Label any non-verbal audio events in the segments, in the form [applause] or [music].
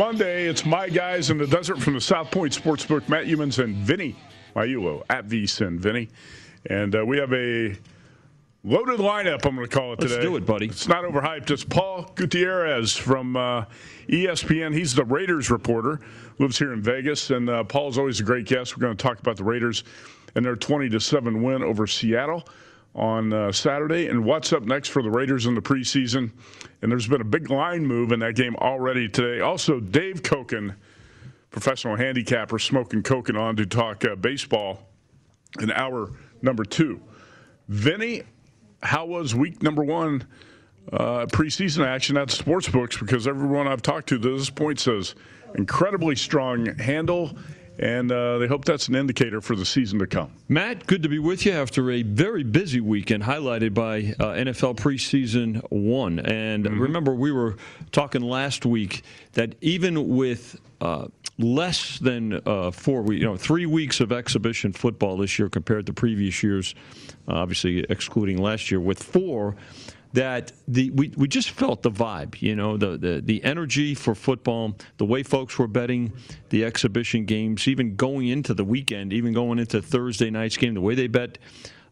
Monday. It's my guys in the desert from the South Point Sportsbook, Matt Youmans and Vinny Magliulo at VSIN Vinny. And uh, we have a loaded lineup, I'm going to call it today. Let's do it, buddy. It's not overhyped. It's Paul Gutierrez from uh, ESPN. He's the Raiders reporter, lives here in Vegas. And uh, Paul's always a great guest. We're going to talk about the Raiders and their 20 to 7 win over Seattle on uh, Saturday. And what's up next for the Raiders in the preseason? And there's been a big line move in that game already today. Also, Dave Cokin, professional handicapper, smoking Cokin on to talk uh, baseball in hour number two. Vinny, how was week number one uh, preseason action at sportsbooks? Because everyone I've talked to to this point says incredibly strong handle and uh, they hope that's an indicator for the season to come. Matt, good to be with you after a very busy weekend, highlighted by uh, NFL preseason one. And mm-hmm. remember, we were talking last week that even with uh, less than uh, four you know, three weeks of exhibition football this year compared to previous years, obviously excluding last year, with four that the we, we just felt the vibe, you know, the, the the energy for football, the way folks were betting the exhibition games, even going into the weekend, even going into Thursday night's game, the way they bet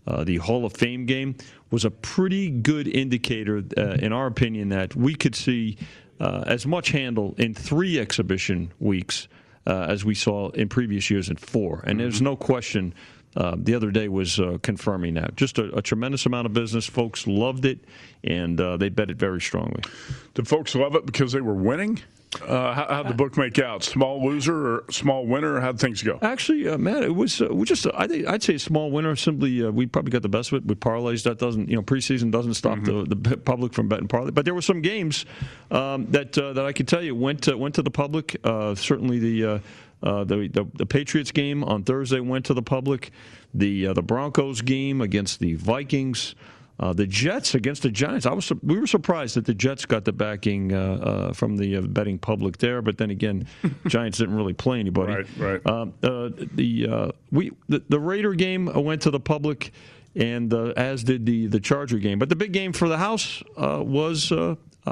uh, the Hall of Fame game was a pretty good indicator, uh, in our opinion, that we could see uh, as much handle in three exhibition weeks uh, as we saw in previous years in four. And there's no question uh, the other day was uh, confirming that. Just a, a, tremendous amount of business. Folks loved it, and uh, they bet it very strongly. Did folks love it because they were winning? Uh, how, how'd the book make out? Small loser or small winner? How'd things go? Actually, uh, Matt, it was uh, just I think I'd say a small winner. Simply, uh, we probably got the best of it with parlays. That doesn't you know preseason doesn't stop mm-hmm. the, the public from betting parlay. But there were some games um, that uh, that I could tell you went to, went to the public. Uh, certainly the uh, the, the, the Patriots game on Thursday went to the public. The uh, the Broncos game against the Vikings. Uh, the Jets against the Giants. I was we were surprised that the Jets got the backing uh, uh, from the uh, betting public there, but then again, [laughs] Giants didn't really play anybody. Right, right. Um, the we the, the Raider game went to the public, and as did the the Charger game. But the big game for the house was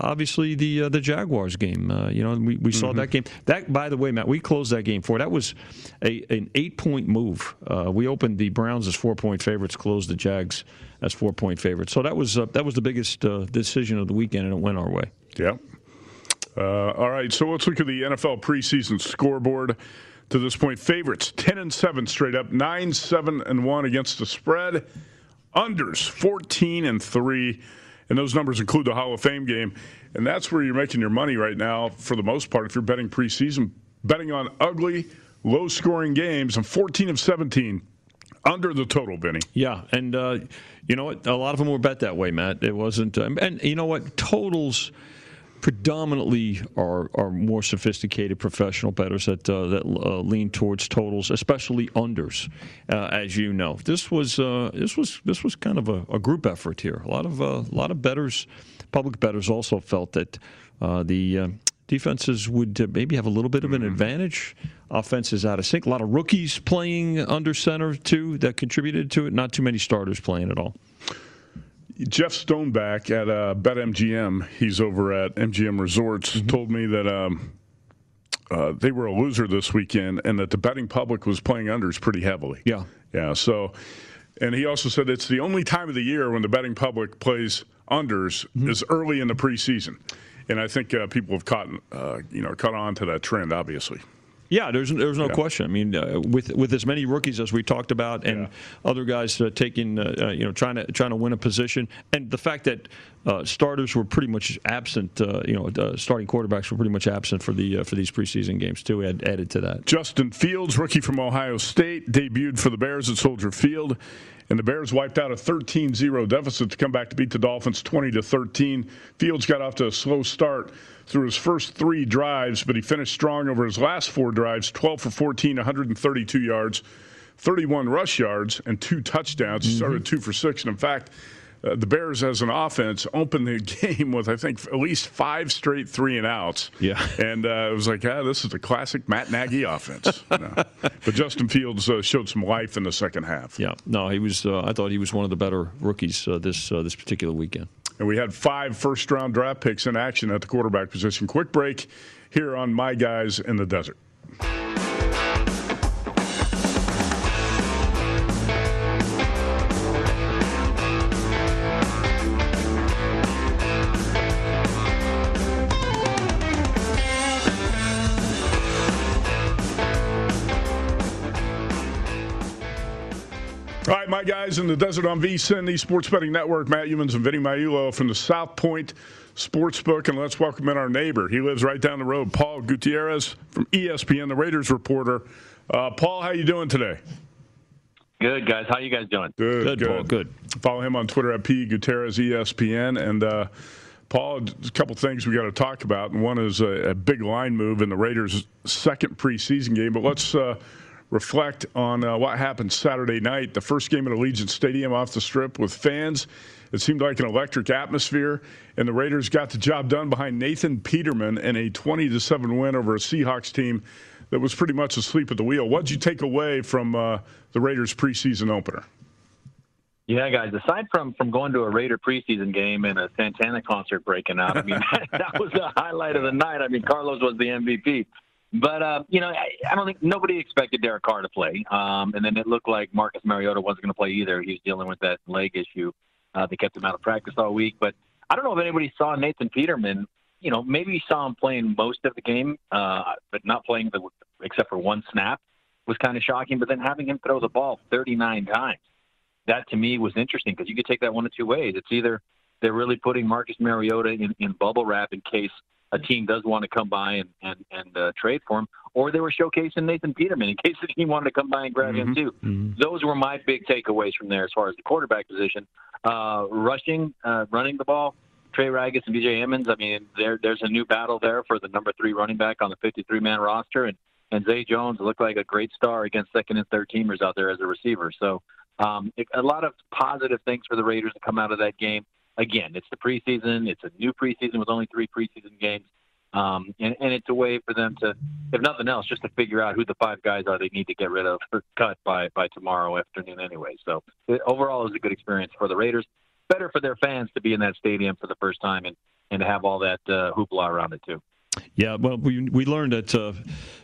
obviously the uh, the Jaguars game. Uh, you know, we, we saw mm-hmm. that game. That, by the way, Matt, we closed that game for. That was a an eight point move. Uh, we opened the Browns as four point favorites, closed the Jags as four point favorites. So that was uh, that was the biggest uh, decision of the weekend, and it went our way. Yeah. Uh, all right, so let's look at the NFL preseason scoreboard. To this point, favorites ten and seven straight up, nine seven and one against the spread. Unders fourteen and three and those numbers include the Hall of Fame game. And that's where you're making your money right now for the most part if you're betting preseason, betting on ugly, low scoring games, and 14 of 17 under the total, Vinny. Yeah, and uh, you know what? A lot of them were bet that way, Matt. It wasn't, uh, and you know what? Totals predominantly are are more sophisticated professional bettors that uh, that uh, lean towards totals, especially unders. Uh, as you know, this was uh, this was this was kind of a, a, group effort here. A lot of uh, a lot of bettors, public bettors, also felt that uh, the defenses would maybe have a little bit of an mm-hmm. advantage. Offenses out of sync. A lot of rookies playing under center too that contributed to it. Not too many starters playing at all. Jeff Stoneback at uh, BetMGM, he's over at MGM Resorts, mm-hmm. told me that um, uh, they were a loser this weekend and that the betting public was playing unders pretty heavily. Yeah. Yeah. So, and he also said it's the only time of the year when the betting public plays unders mm-hmm. is early in the preseason. And I think uh, people have caught, uh, you know, caught on to that trend, obviously. Yeah, there's there's no yeah. question. I mean, uh, with with as many rookies as we talked about, and yeah. other guys uh, taking, uh, uh, you know, trying to trying to win a position, and the fact that uh, starters were pretty much absent, uh, you know, starting quarterbacks were pretty much absent for the for these preseason games too. Add, added to that. Justin Fields, rookie from Ohio State, debuted for the Bears at Soldier Field. And the Bears wiped out a 13-0 deficit to come back to beat the Dolphins 20 to 13. Fields got off to a slow start through his first three drives, but he finished strong over his last four drives 12 for 14, 132 yards, 31 rush yards, and two touchdowns. He started mm-hmm. two for six. And in fact, uh, the Bears as an offense opened the [laughs] game with I think at least five straight three and outs. Yeah, and uh, it was like, ah, this is the classic Matt Nagy offense. [laughs] You know? but Justin Fields uh, showed some life in the second half. Yeah, no, he was. Uh, I thought he was one of the better rookies uh, this uh, this particular weekend. And we had five first round draft picks in action at the quarterback position. Quick break here on My Guys in the Desert. Guys in the desert on VSIN, the Sports Betting Network, Matt Youmans and Vinny Magliulo from the South Point Sportsbook. And let's welcome in our neighbor. He lives right down the road, Paul Gutierrez from ESPN, the Raiders reporter. Uh, Paul, how you doing today? Good, guys. How you guys doing? Good, good. Good. Paul, good. Follow him on Twitter at P Gutierrez ESPN. And uh, Paul, a couple things we got to talk about. And one is a, a, big line move in the Raiders' second preseason game. But let's uh, reflect on uh, what happened Saturday night, the first game at Allegiant Stadium off the strip with fans. It seemed like an electric atmosphere, and the Raiders got the job done behind Nathan Peterman in a 20 to 7 win over a Seahawks team that was pretty much asleep at the wheel. What did you take away from uh, the Raiders preseason opener? Yeah, guys. Aside from from going to a Raider preseason game and a Santana concert breaking out, I mean [laughs] that was the highlight of the night. I mean Carlos was the MVP. But uh, you know, I, I don't think nobody expected Derek Carr to play, um, and then it looked like Marcus Mariota wasn't going to play either. He was dealing with that leg issue. Uh, they kept him out of practice all week. But I don't know if anybody saw Nathan Peterman. You know, maybe he saw him playing most of the game, uh, but not playing the, except for one snap was kind of shocking. But then having him throw the ball 39 times, that to me was interesting because you could take that one of two ways. It's either they're really putting Marcus Mariota in, in bubble wrap in case a team does want to come by and and, and uh, trade for him, or they were showcasing Nathan Peterman in [laughs] case the team wanted to come by and grab mm-hmm. him too. Mm-hmm. Those were my big takeaways from there as far as the quarterback position. Uh, rushing, uh, running the ball, Trey Ragas and B.J. Emmons. I mean, there there's a new battle there for the number three running back on the 53 man roster, and and Zay Jones looked like a great star against second and third teamers out there as a receiver. So um, it, a lot of positive things for the Raiders to come out of that game again, it's the preseason. It's a new preseason with only three preseason games. Um, and, and it's a way for them to, if nothing else, just to figure out who the five guys are they need to get rid of or cut by, by tomorrow afternoon anyway. So it, overall, it was a good experience for the Raiders. Better for their fans to be in that stadium for the first time in, and to have all that uh, hoopla around it too. Yeah, well, we we learned that uh,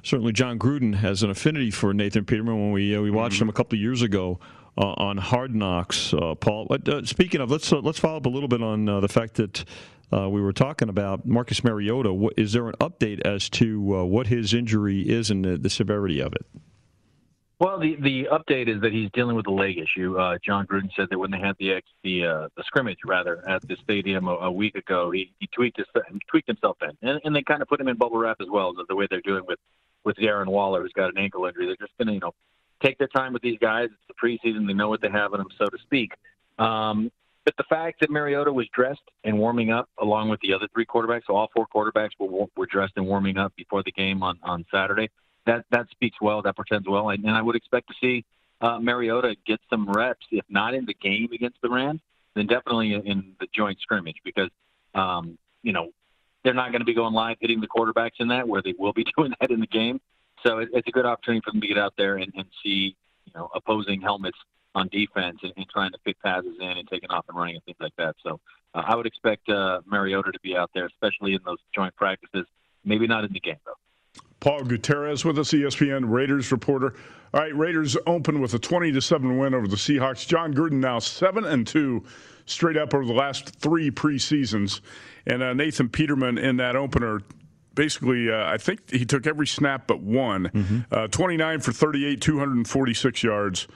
certainly Jon Gruden has an affinity for Nathan Peterman when we uh, we watched mm-hmm. him a couple of years ago on Hard Knocks. Uh, Paul, uh, speaking of, let's uh, let's follow up a little bit on the fact that. we were talking about Marcus Mariota. Is there an update as to what his injury is and the, the severity of it? Well, the the update is that he's dealing with a leg issue. Uh, Jon Gruden said that when they had the the uh, the scrimmage rather at the stadium a, a week ago, he, he tweaked his tweaked himself in, and, and they kind of put him in bubble wrap as well, the way they're doing with with Darren Waller, who's got an ankle injury. They're just going to you know take their time with these guys. It's the preseason; they know what they have in them, so to speak. Um, but the fact that Mariota was dressed and warming up along with the other three quarterbacks, so all four quarterbacks were, were dressed and warming up before the game on on Saturday that that speaks well. That portends well, and, and I would expect to see uh, Mariota get some reps, if not in the game against the Rams, then definitely in, in the joint scrimmage because um, you know they're not going to be going live hitting the quarterbacks in that, where they will be [laughs] doing that in the game. So it, it's a good opportunity for them to get out there and, and see you know opposing helmets on defense and, and trying to pick passes in and taking off and running and things like that. So uh, I would expect uh, Mariota to be out there, especially in those joint practices. Maybe not in the game though. Paul Gutierrez with us, ESPN Raiders reporter. All right, Raiders open with a 20 to 7 win over the Seahawks. Jon Gruden now 7 and 2 straight up over the last three preseasons. And uh, Nathan Peterman in that opener basically, uh, I think he took every snap but one. Mm-hmm. Uh, 29 for 38, 246 yards.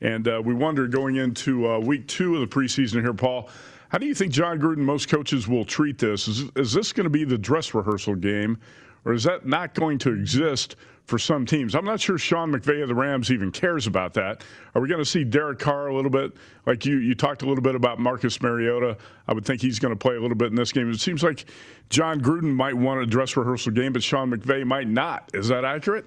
And uh, we wonder going into uh, week two of the preseason here, Paul, how do you think Jon Gruden, most coaches will treat this? Is, is this going to be the dress rehearsal game? or is that not going to exist for some teams? I'm not sure Sean McVay of the Rams even cares about that. Are we going to see Derek Carr a little bit? Like you, you talked a little bit about Marcus Mariota. I would think he's going to play a little bit in this game. It seems like Jon Gruden might want a dress rehearsal game, but Sean McVay might not. Is that accurate?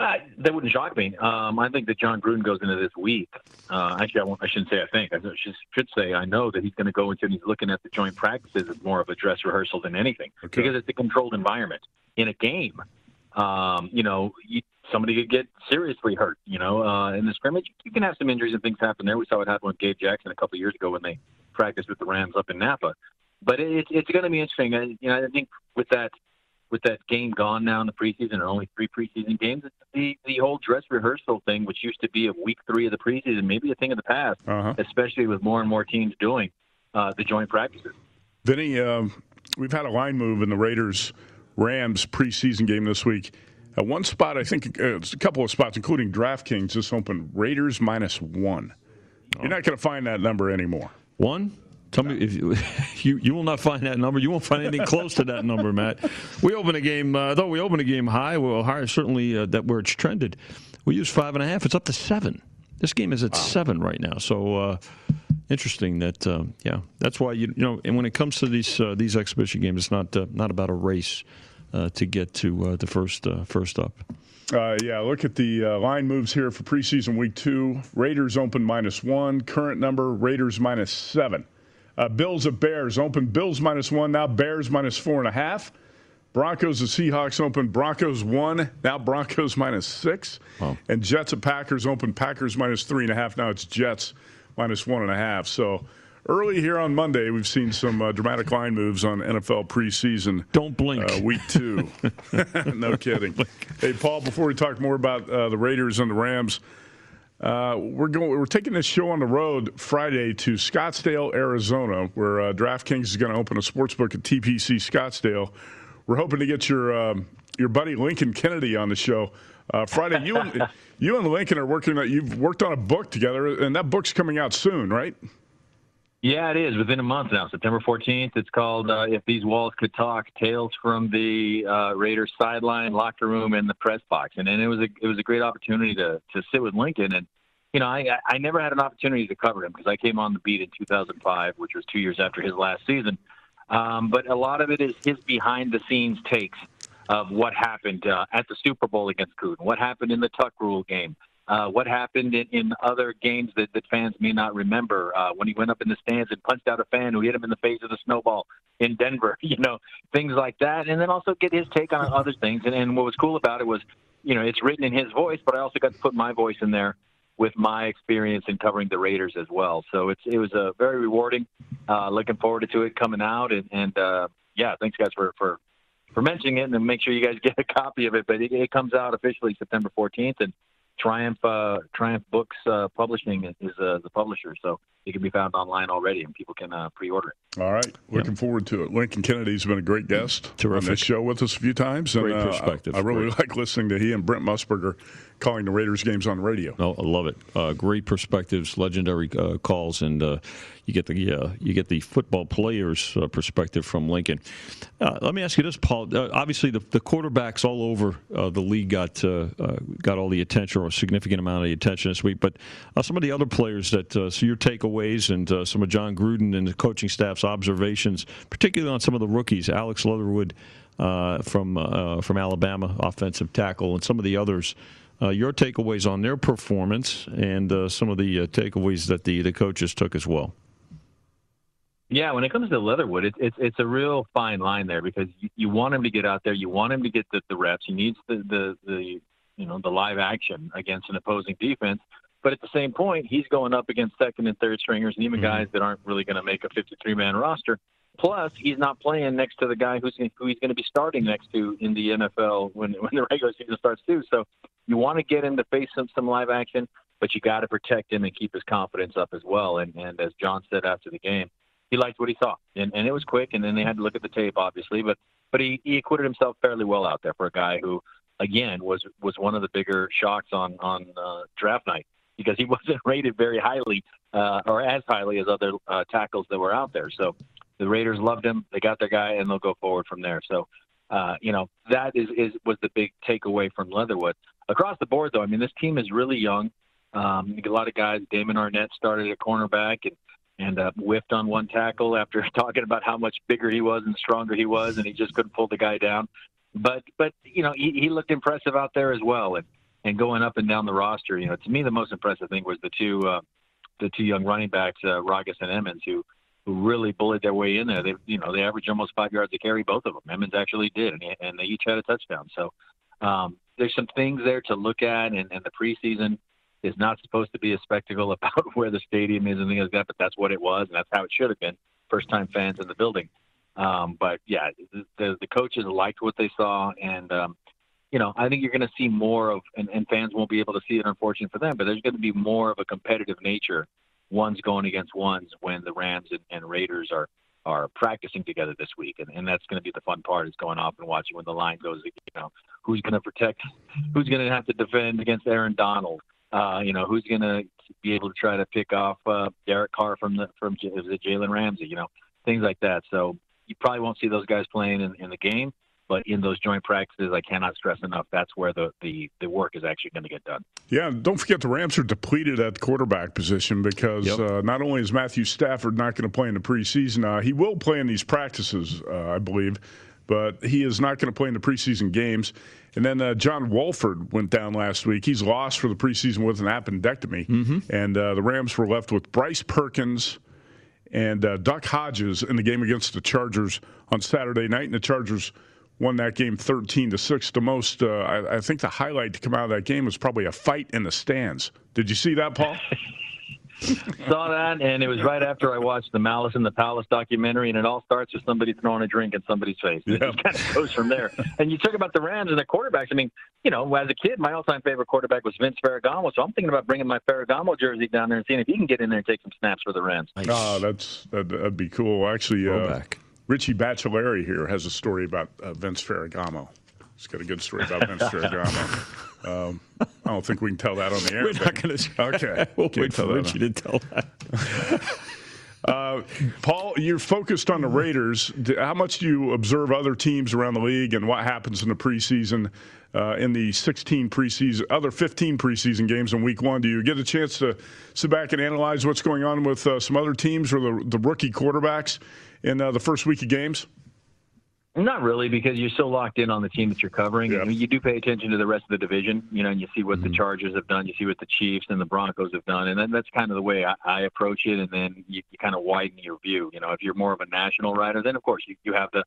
Uh, that wouldn't shock me. Um, I think that Jon Gruden goes into this week. Uh, actually, I, won't, I shouldn't say I think. I should, should say I know that he's going to go into and he's looking at the joint practices as more of a dress rehearsal than anything okay. because it's a controlled environment. In a game, um, you know, you, somebody could get seriously hurt. You know, uh, in the scrimmage, you can have some injuries and things happen there. We saw it happen with Gabe Jackson a couple of years ago when they practiced with the Rams up in Napa. But it, it's going to be interesting. I, you know, I think with that with that game gone now in the preseason and only three preseason games, the the whole dress rehearsal thing, which used to be a week three of the preseason, maybe a thing of the past, uh-huh. especially with more and more teams doing uh, the joint practices. Vinny, um, we've had a line move in the Raiders Rams preseason game this week. At one spot, I think uh, a couple of spots, including DraftKings, just opened Raiders minus one. Oh. You're not going to find that number anymore. One? Tell me if you, [laughs] you, you will not find that number. You won't find anything close to that number, Matt. We open a game uh, though. We open a game high. Well, higher certainly uh, that where it's trended. We use five and a half. It's up to seven. This game is at wow. seven right now. So uh, interesting that uh, yeah. That's why you you know. And when it comes to these uh, these exhibition games, it's not uh, not about a race to get to the first first up. Uh, yeah, look at the uh, line moves here for preseason week two. Raiders open minus one. Current number Raiders minus seven. Uh, Bills of Bears open. Bills minus one. Now Bears minus four and a half. Broncos at Seahawks open. Broncos one. Now Broncos minus six. Wow. And Jets of Packers open. Packers minus three and a half. Now it's Jets minus one and a half. So early here on Monday, we've seen some uh, dramatic line moves on NFL preseason. Don't blink. Uh, week two. [laughs] [laughs] no kidding. Hey, Paul, before we talk more about uh, the Raiders and the Rams, uh, we're going. We're taking this show on the road Friday to Scottsdale, Arizona, where uh, DraftKings is going to open a sports book at TPC Scottsdale. We're hoping to get your um, your buddy Lincoln Kennedy on the show uh, Friday. You and [laughs] you and Lincoln are working. You've worked on a book together, and that book's coming out soon, right? Yeah, it is within a month now, September 14th. It's called uh, "If These Walls Could Talk: Tales from the uh, Raiders Sideline, Locker Room, and the Press Box." And, and it was a it was a great opportunity to to sit with Lincoln. And you know, I I never had an opportunity to cover him because I came on the beat in 2005, which was two years after his last season. Um, but a lot of it is his behind the scenes takes of what happened uh, at the Super Bowl against Gruden, what happened in the Tuck Rule game, uh, what happened in, in other games that, that fans may not remember uh, when he went up in the stands and punched out a fan who hit him in the face with a snowball in Denver, [laughs] you know, things like that. And then also get his take on other things. And, and what was cool about it was, you know, it's written in his voice, but I also got to put my voice in there with my experience in covering the Raiders as well. So it's it was a uh, very rewarding. Uh, looking forward to it coming out, and, and uh, yeah, thanks guys for for for mentioning it, and make sure you guys [laughs] get a copy of it. But it, it comes out officially September 14th, and Triumph uh, Triumph Books uh, Publishing is uh, the publisher, so it can be found online already, and people can uh, pre-order it. All right, looking yep. forward to it. Lincoln Kennedy's been a great guest Terrific. on this show with us a few times. Great and, uh, perspective. I, I really great. like listening to he and Brent Musburger calling the Raiders games on the radio. Oh, I love it. Uh, great perspectives, legendary uh, calls, and uh, you get the uh, you get the football players' uh, perspective from Lincoln. Uh, let me ask you this, Paul. obviously, the, the, quarterbacks all over the league got got all the attention or a significant amount of the attention this week. But some of the other players that so your takeaways and some of Jon Gruden and the coaching staff's observations, particularly on some of the rookies, Alex Leatherwood. from from Alabama, offensive tackle, and some of the others uh, your takeaways on their performance and uh, some of the uh, takeaways that the, the coaches took as well. Yeah, when it comes to Leatherwood, it's it's it's a real fine line there because you, you want him to get out there, you want him to get the, the reps, he needs the, the the you know the live action against an opposing defense. But at the same point, he's going up against second and third stringers and even mm-hmm. guys that aren't really going to make a 53 man roster. Plus, he's not playing next to the guy who's who he's going to be starting next to in the NFL when when the regular season starts too. So you want to get him to face some some live action, but you got to protect him and keep his confidence up as well. And and as John said after the game, he liked what he saw, and and it was quick. And then they had to look at the tape, obviously, but but he he acquitted himself fairly well out there for a guy who, again, was was one of the bigger shocks on on uh, draft night because he [laughs] wasn't rated very highly uh, or as highly as other uh, tackles that were out there. So the Raiders loved him. They got their guy, and they'll go forward from there. So, uh, you know, that is, is was the big takeaway from Leatherwood. Across the board, though, I mean, this team is really young. Um, a lot of guys. Damon Arnette started at cornerback and and uh, whiffed on one tackle after [laughs] talking about how much bigger he was and stronger he was, and he just couldn't pull the guy down. But but you know, he, he looked impressive out there as well, and and going up and down the roster. You know, to me, the most impressive thing was the two uh, the two young running backs, uh, Ragas and Emmons, who who really bullied their way in there. They, you know, they averaged almost five yards a carry, both of them. Emmons actually did, and, and they each had a touchdown. So um, there's some things there to look at, and, and the preseason is not supposed to be a spectacle [laughs] about where the stadium is and things like that, but that's what it was, and that's how it should have been. First time fans in the building. Um, but yeah, the, the coaches liked what they saw, and um, you know, I think you're going to see more of, and, and fans won't be able to see it, unfortunately for them, but there's going to be more of a competitive nature ones going against ones when the Rams and, and Raiders are are practicing together this week, and, and that's going to be the fun part is going off and watching when the line goes. You know, who's going to protect, who's going to have to defend against Aaron Donald. Uh, you know, who's going to be able to try to pick off uh, Derek Carr from the from is it Jalen Ramsey? You know, things like that. So you probably won't see those guys playing in, in the game, but in those joint practices, I cannot stress enough that's where the, the, the work is actually going to get done. Yeah, don't forget the Rams are depleted at the quarterback position because yep. uh, not only is Matthew Stafford not going to play in the preseason, uh, he will play in these practices, uh, I believe, but he is not going to play in the preseason games. And then uh, John Wolford went down last week. He's lost for the preseason with an appendectomy. Mm-hmm. And uh, the Rams were left with Bryce Perkins and uh, Duck Hodges in the game against the Chargers on Saturday night. And the Chargers – won that game 13 to 6. The most, uh, I, I, think the highlight to come out of that game was probably a fight in the stands. Did you see that, Paul? [laughs] Saw that, and it was right after I watched the Malice in the Palace documentary, and it all starts with somebody throwing a drink in somebody's face. It just kind of goes from there. [laughs] And you talk about the Rams and the quarterbacks. I mean, you know, as a kid, my all-time favorite quarterback was Vince Ferragamo, so I'm thinking about bringing my Ferragamo jersey down there and seeing if he can get in there and take some snaps for the Rams. Nice. Oh, that's that'd, that'd be cool. Actually, uh, Richie Baccellieri here has a story about uh, Vince Ferragamo. He's got a good story about Vince [laughs] Ferragamo. Um, I don't think we can tell that on the air. We're not going to. Okay, we'll wait for Richie to tell that. [laughs] Uh, Paul, you're focused on the Raiders. How much do you observe other teams around the league and what happens in the preseason, uh, in the 16 preseason, other 15 preseason games in Week One? Do you get a chance to sit back and analyze what's going on with uh, some other teams or the, the rookie quarterbacks in uh, the first week of games? Not really, because you're so locked in on the team that you're covering. Yeah. You do pay attention to the rest of the division, you know, and you see what mm-hmm. the Chargers have done, you see what the Chiefs and the Broncos have done, and then that's kind of the way I, I approach it. And then you, you kind of widen your view. You know, if you're more of a national writer, then of course you, you have the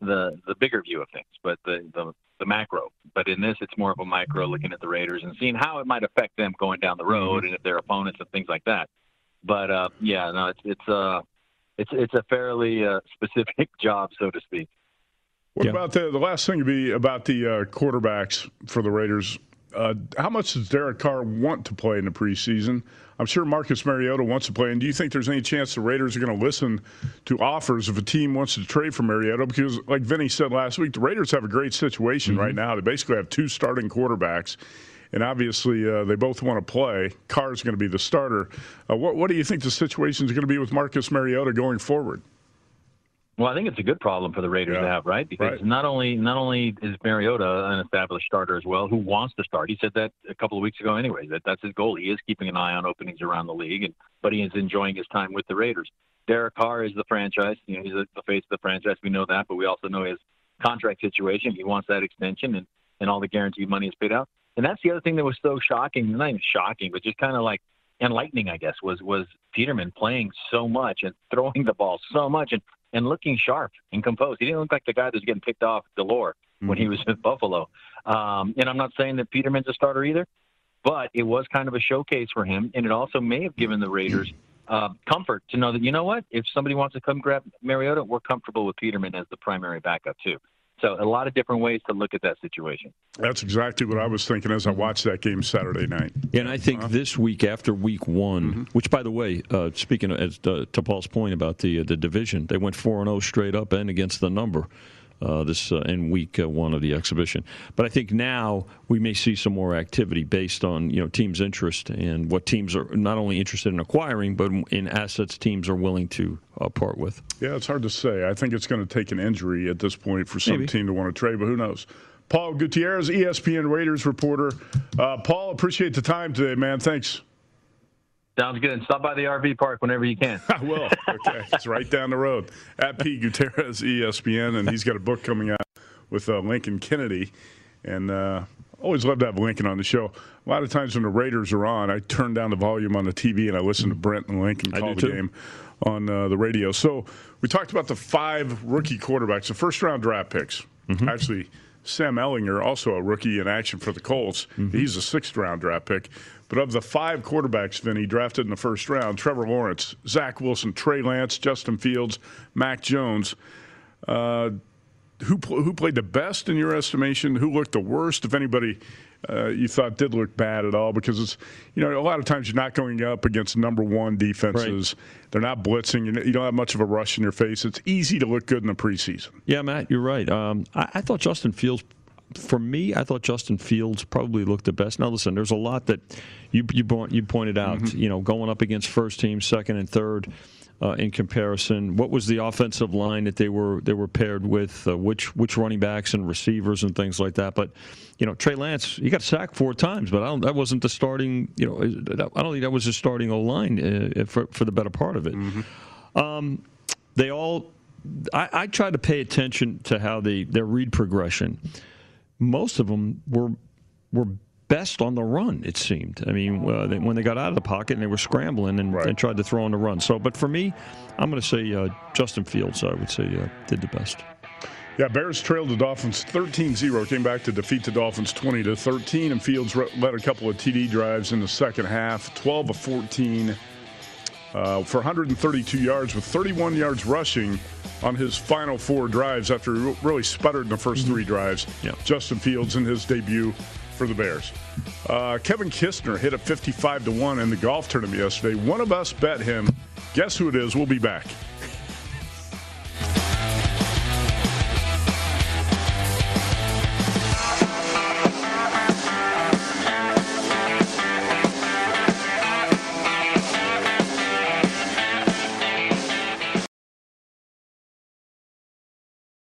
the the bigger view of things, but the the the macro. But in this, it's more of a micro, looking at the Raiders and seeing how it might affect them going down the road mm-hmm. and if their opponents and things like that. But uh, yeah, no, it's it's uh it's it's a fairly uh, specific [laughs] job, so to speak. What yeah. about the the last thing to be about the uh, quarterbacks for the Raiders? Uh, how much does Derek Carr want to play in the preseason? I'm sure Marcus Mariota wants to play. And do you think there's any chance the Raiders are going to listen to offers if a team wants to trade for Mariota? Because, like Vinny said last week, the Raiders have a great situation mm-hmm. right now. They basically have two starting quarterbacks. And obviously, uh, they both want to play. Carr is going to be the starter. Uh, what, what do you think the situation is going to be with Marcus Mariota going forward? Well, I think it's a good problem for the Raiders yeah. to have, right? Because right. not only not only is Mariota an established starter as well, who wants to start. He said that a couple of weeks ago, anyway. That that's his goal. He is keeping an eye on openings around the league, and but he is enjoying his time with the Raiders. Derek Carr is the franchise. You know, he's the face of the franchise. We know that, but we also know his contract situation. He wants that extension, and and all the guaranteed money is paid out. And that's the other thing that was so shocking. Not even shocking, but just kind of like enlightening, I guess, was was Peterman playing so much and throwing the ball so much and and looking sharp and composed. He didn't look like the guy that was getting picked off galore mm-hmm. when he mm-hmm. was at Buffalo. Um, and I'm not saying that Peterman's a starter either, but it was kind of a showcase for him, and it also may have given the Raiders uh, comfort to know that you know what, if somebody wants to come grab Mariota, we're comfortable with Peterman as the primary backup too. So a lot of different ways to look at that situation. That's exactly what I was thinking as I watched that game Saturday night. And I think uh-huh. this week after week one, mm-hmm. which by the way, uh, speaking of, as, uh, to Paul's point about the uh, the division, they went four and zero oh straight up and against the number uh, this uh, in week uh, one of the exhibition. But I think now we may see some more activity based on you know teams' interest and what teams are not only interested in acquiring, but in assets teams are willing to uh, part with. Yeah, it's hard to say. I think it's going to take an injury at this point for some Maybe. team to want to trade, but who knows? Paul Gutierrez, ESPN Raiders reporter. Uh, Paul, appreciate the time today, man. Thanks. Sounds good. Stop by the RV park whenever you can. [laughs] I will. Okay. it's right down the road. At P. Gutierrez, ESPN, and he's got a book coming out with uh, Lincoln Kennedy. And uh, always love to have Lincoln on the show. A lot of times when the Raiders are on, I turn down the volume on the TV and I listen to Brent and Lincoln call the too. game on uh, the radio. So we talked about the five rookie quarterbacks, the first round draft picks. Mm-hmm. Actually, Sam Ehlinger, also a rookie in action for the Colts. Mm-hmm. He's a sixth round draft pick. But of the five quarterbacks, Vinny, drafted in the first round, Trevor Lawrence, Zach Wilson, Trey Lance, Justin Fields, Mac Jones. Uh, who who played the best in your estimation? Who looked the worst? If anybody uh, you thought did look bad at all, because it's you know a lot of times you're not going up against number one defenses. Right. They're not blitzing. You don't have much of a rush in your face. It's easy to look good in the preseason. Yeah, Matt, you're right. Um, I, I, thought Justin Fields for me, I thought Justin Fields probably looked the best. Now, listen, there's a lot that you you, you pointed out. Mm-hmm. You know, going up against first team, second and third. Uh, in comparison, what was the offensive line that they were they were paired with? Uh, which which running backs and receivers and things like that. But you know, Trey Lance, he got sacked four times, but that wasn't the starting. You know, I don't think that was the starting O line uh, for for the better part of it. Mm-hmm. Um, they all. I, I try to pay attention to how they their read progression most of them were were best on the run. It seemed. I mean, uh, they, when they got out of the pocket and they were scrambling and, right. and tried to throw on the run. So, but for me, I'm going to say uh, Justin Fields. I would say uh, did the best. Yeah, Bears trailed the Dolphins 13-0, came back to defeat the Dolphins 20 to 13, and Fields led a couple of TD drives in the second half, 12 of 14 uh, for 132 yards with 31 yards rushing on his final four drives after he really sputtered in the 1st mm-hmm. three drives. Yeah. Justin Fields in his debut for the Bears. Uh, Kevin Kisner hit a 55 to 1 in the golf tournament yesterday. One of us bet him. Guess who it is? We'll be back.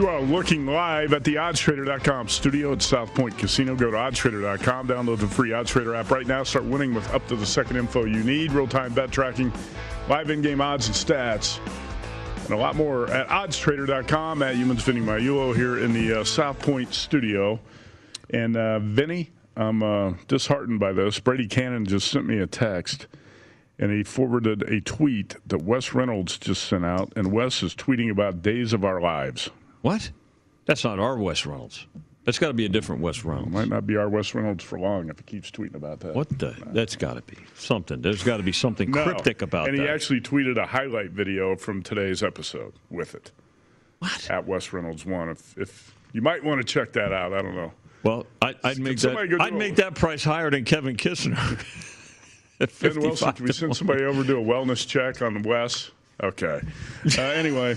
You are looking live at the oddstrader.com studio at South Point Casino. Go to oddstrader.com, download the free OddsTrader app right now. Start winning with up to the second info you need, real time bet tracking, live in game odds and stats, and a lot more at oddstrader.com at Youmans Vinny Magliulo here in the uh, South Point studio. And uh, Vinny, I'm uh, disheartened by this. Brady Kannon just sent me a text and he forwarded a tweet that Wes Reynolds just sent out. And Wes is tweeting about Days of Our Lives. What? That's not our Wes Reynolds. That's got to be a different Wes Reynolds. Might not be our Wes Reynolds for long if he keeps tweeting about that. What the? That's got to be something. There's got to be something No. cryptic about and that. And he actually tweeted a highlight video from today's episode with it. What? At Wes Reynolds one. If, if you might want to check that out. I don't know. well, I, I'd make that. I'd make that price higher than Kevin Kisner. [laughs] At Ben Wilson, can we send somebody over to do a wellness check on Wes? Okay. Uh, anyway,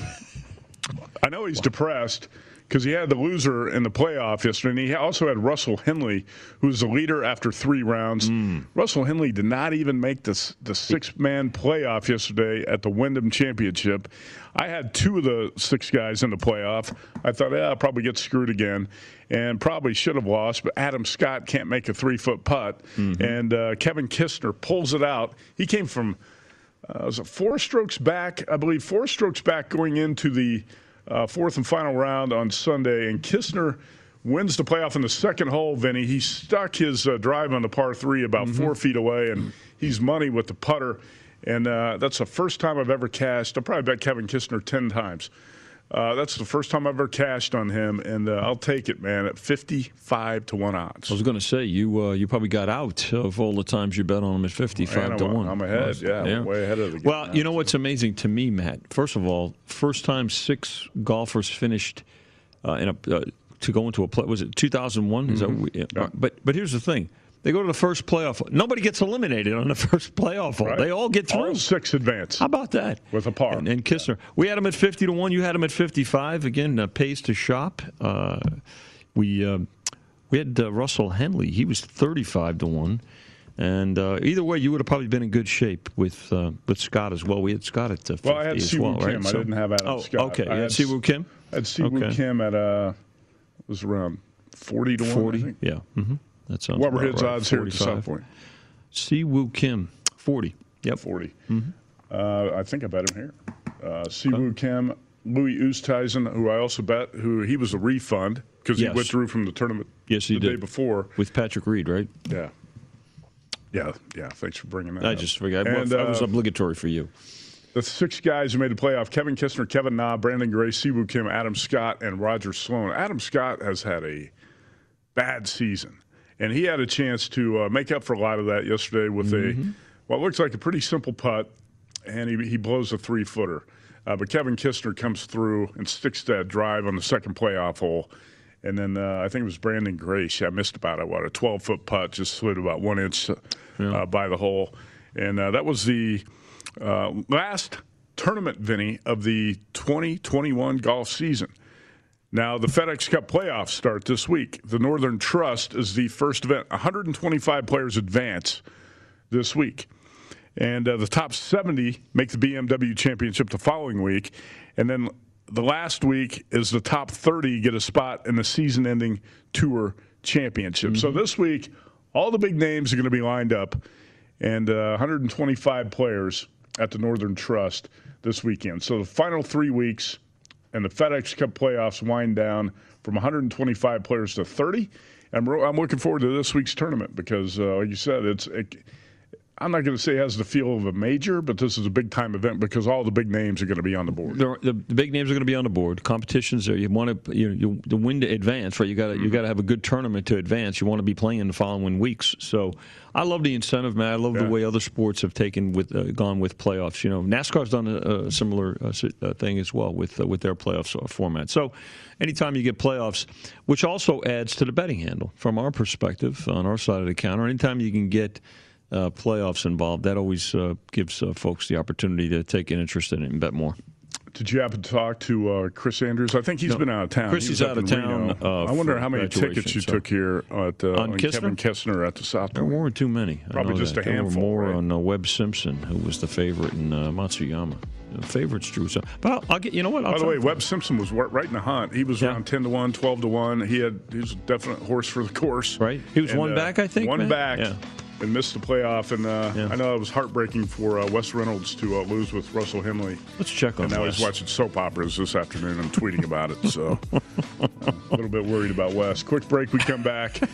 I know he's depressed because he had the loser in the playoff yesterday, and he also had Russell Henley, who's the leader after three rounds. Mm. Russell Henley did not even make the the six man playoff yesterday at the Wyndham Championship. I had two of the six guys in the playoff. I thought, yeah, I'll probably get screwed again, and probably should have lost. But Adam Scott can't make a three foot putt, Mm-hmm. and uh, Kevin Kisner pulls it out. He came from uh, was four strokes back? I believe four strokes back going into the uh, fourth and final round on Sunday, and Kisner wins the playoff in the second hole. Vinny, he stuck his uh, drive on the par three about four feet away, and he's money with the putter. And uh, that's the first time I've ever cashed. I'll probably bet Kevin Kisner ten times. Uh, that's the first time I've ever cashed on him, and uh, I'll take it, man, at fifty-five to one odds. I was going to say you uh, you probably got out of all the times you bet on him at fifty five Man, to I'm- one. I'm ahead, yeah, I'm way ahead of the game Well, you know what's amazing to me, Matt? First of all, first time six golfers finished uh, in a uh, to go into a play. Was it two thousand one? Is that? Mm-hmm. yeah. But but here's the thing. They go to the first playoff. Nobody gets eliminated on the [laughs] first playoff. Right. They all get through. All six advance. How about that? With a par. And, and Kisner. We had him at 50 to 1. You had him at 55. Again, uh, pays to shop. Uh, we uh, we had uh, Russell Henley. He was 35 to 1. And uh, either way, you would have probably been in good shape with uh, with Scott as well. We had Scott at uh, 50 Well, I had as Siwoo well, Kim. right? I didn't have Adam oh, Scott. Okay, I had Siwoo Kim? I had Siwoo Okay. Kim at uh, it was around forty to one. 40? Yeah. Mm-hmm. That sounds What were his right. odds here at 45. South Point? Siwoo Kim, 40. Yep. 40. Mm-hmm. Uh, I think I bet him here. Uh, Siwoo Kim, Louis Oosthuizen, who I also bet, who he was a refund because Yes. he withdrew from the tournament Yes, he the did. day before. With Patrick Reed, right? Yeah. Yeah, yeah. Thanks for bringing that I up. just forgot. And, that was uh, obligatory for you. The six guys who made the playoff Kevin Kisner, Kevin Na, Branden Grace, Siwoo Kim, Adam Scott, and Roger Sloan. Adam Scott has had a bad season, and he had a chance to uh, make up for a lot of that yesterday with a what looks like a pretty simple putt, and he, he blows a three footer. Uh, but Kevin Kisner comes through and sticks that drive on the second playoff hole. And then uh, I think it was Branden Grace. I missed about it. What a 12 foot putt just slid about one inch uh, by the hole, and uh, that was the uh, last tournament, Vinny, of the 2021 golf season. Now, the FedEx Cup playoffs start this week. The Northern Trust is the first event. 125 players advance this week. And uh, the top 70 make the BMW Championship the following week. And then the last week is the top 30 get a spot in the season ending Tour Championship. So this week, all the big names are going to be lined up, and uh, 125 players at the Northern Trust this weekend. So the final three weeks and the FedEx Cup playoffs wind down from 125 players to 30. And I'm, looking forward to this week's tournament because, uh, like you said, it's. It, I'm not going to say it has the feel of a major, but this is a big time event because all the big names are going to be on the board. Are- the, the big names are going to be on the board. Competitions there. You want to you, you the win to advance, right? You got to you got to have a good tournament to advance. You want to be playing the following weeks. So I love the incentive, man. I love the way other sports have taken with uh, gone with playoffs. You know, NASCAR's done a, a similar uh, uh, thing as well with uh, with their playoffs uh, format. So anytime you get playoffs, which also adds to the betting handle from our perspective on our side of the counter. Anytime you can get uh, playoffs involved, that always uh, gives uh, folks the opportunity to take an interest in it and bet more. Did you happen to talk to uh, Chris Andrews? I think he's No. been out of town. Chris is out of town, uh, I wonder how many tickets you so- took here at, uh, On Kisner? Kevin Kisner at the South There weren't too many. Probably just that. a There handful, more right? on uh, Webb Simpson, who was the favorite in uh, Matsuyama. The favorite's Drew. So, but I'll, I'll get. You know what? I'll By the way, Webb Simpson was right in the hunt. He was around 10 to 1, 12 to 1. He had he was a definite horse for the course. Right. He was one back, I think, One man? back. Yeah. And missed the playoff, and uh, I know it was heartbreaking for uh, Wes Reynolds to uh, lose with Russell Henley. Let's check on And now Wes. he's watching soap operas this afternoon and tweeting about it. So [laughs] a little bit worried about Wes. Quick break. We come back. Uh,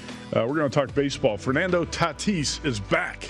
we're going to talk baseball. Fernando Tatis is back.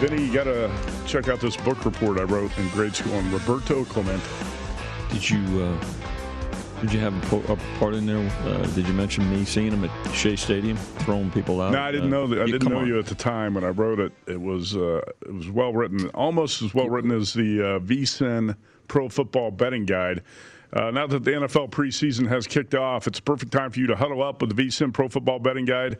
Got to check out this book report I wrote in grade school on Roberto Clemente. Did you uh, did you have a, a part in there? Uh, did you mention me seeing him at Shea Stadium throwing people out? No, I didn't Uh, know that. I yeah, didn't know on. you at the time when I wrote it. It was uh, it was well written, almost as well written as the uh, VSIN Pro Football Betting Guide. Uh, now that the NFL preseason has kicked off, it's a perfect time for you to huddle up with the VSIN Pro Football Betting Guide.